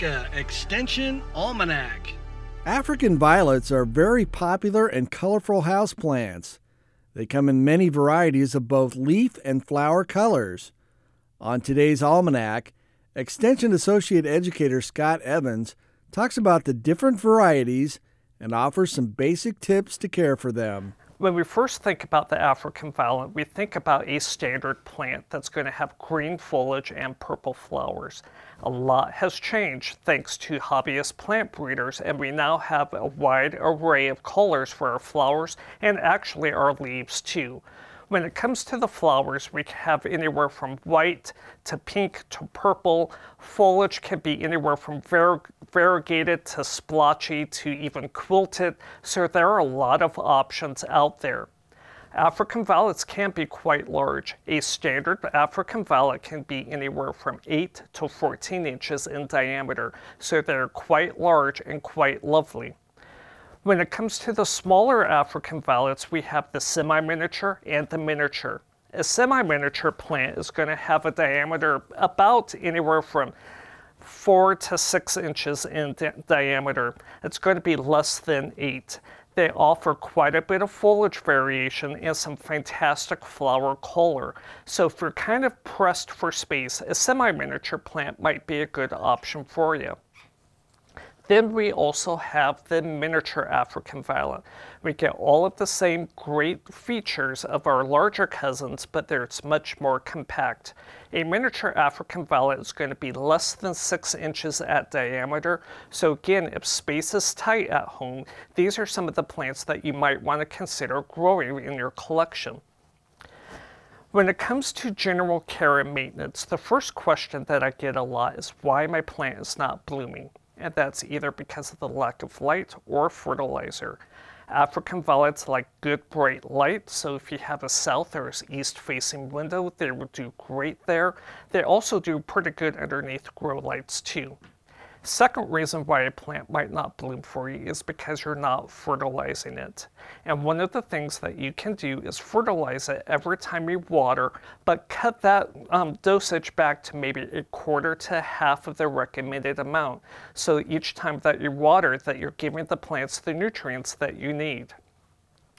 Nebraska Extension Almanac. African violets are very popular and colorful houseplants. They come in many varieties of both leaf and flower colors. On today's almanac, Extension Associate Educator Scott Evans talks about the different varieties and offers some basic tips to care for them. When we first think about the African violet, we think about a standard plant that's going to have green foliage and purple flowers. A lot has changed thanks to hobbyist plant breeders, and we now have a wide array of colors for our flowers and actually our leaves too. When it comes to the flowers, we have anywhere from white to pink to purple. Foliage can be anywhere from variegated to splotchy to even quilted, so there are a lot of options out there. African violets can be quite large. A standard African violet can be anywhere from 8 to 14 inches in diameter, so they're quite large and quite lovely. When it comes to the smaller African violets, we have the semi-miniature and the miniature. A semi-miniature plant is going to have a diameter about anywhere from four to six inches in di- diameter. It's going to be less than eight. They offer quite a bit of foliage variation and some fantastic flower color. So if you're kind of pressed for space, a semi-miniature plant might be a good option for you. Then we also have the miniature African violet. We get all of the same great features of our larger cousins, but it's much more compact. A miniature African violet is going to be less than six inches at diameter. So again, if space is tight at home, these are some of the plants that you might want to consider growing in your collection. When it comes to general care and maintenance, the first question that I get a lot is why my plant is not blooming and that's either because of the lack of light or fertilizer. African violets like good bright light, so if you have a south or east facing window, they would do great there. They also do pretty good underneath grow lights too. Second reason why a plant might not bloom for you is because you're not fertilizing it. And one of the things that you can do is fertilize it every time you water, but cut that um, dosage back to maybe a quarter to half of the recommended amount. So each time that you water, that you're giving the plants the nutrients that you need.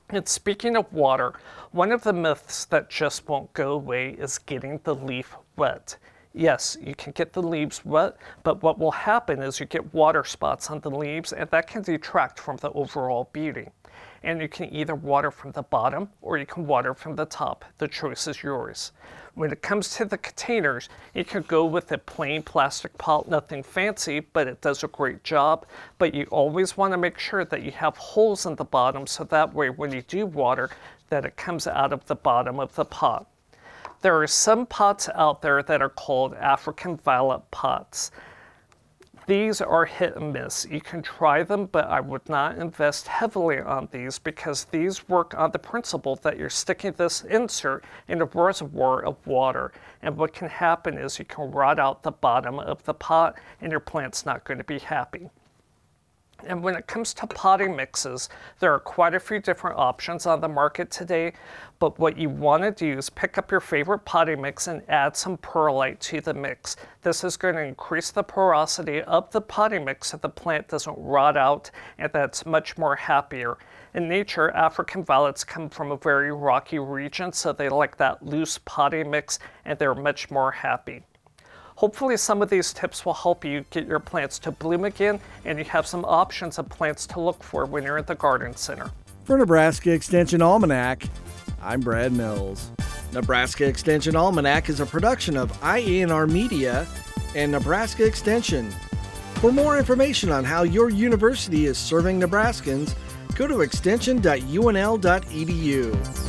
And speaking of water, one of the myths that just won't go away is getting the leaf wet. Yes, you can get the leaves wet, but what will happen is you get water spots on the leaves, and that can detract from the overall beauty. And you can either water from the bottom or you can water from the top. The choice is yours. When it comes to the containers, you can go with a plain plastic pot, nothing fancy, but it does a great job. But you always want to make sure that you have holes in the bottom so that way when you do water, that it comes out of the bottom of the pot. There are some pots out there that are called African violet pots. These are hit and miss. You can try them, but I would not invest heavily on these because these work on the principle that you're sticking this insert in a reservoir of water. And what can happen is you can rot out the bottom of the pot and your plant's not going to be happy. And when it comes to potting mixes, there are quite a few different options on the market today. But what you want to do is pick up your favorite potting mix and add some perlite to the mix. This is going to increase the porosity of the potting mix so the plant doesn't rot out and that's much more happier. In nature, African violets come from a very rocky region, so they like that loose potting mix and they're much more happy. Hopefully some of these tips will help you get your plants to bloom again and you have some options of plants to look for when you're at the garden center. For Nebraska Extension Almanac, I'm Brad Mills. Nebraska Extension Almanac is a production of IANR Media and Nebraska Extension. For more information on how your university is serving Nebraskans, go to extension.unl.edu.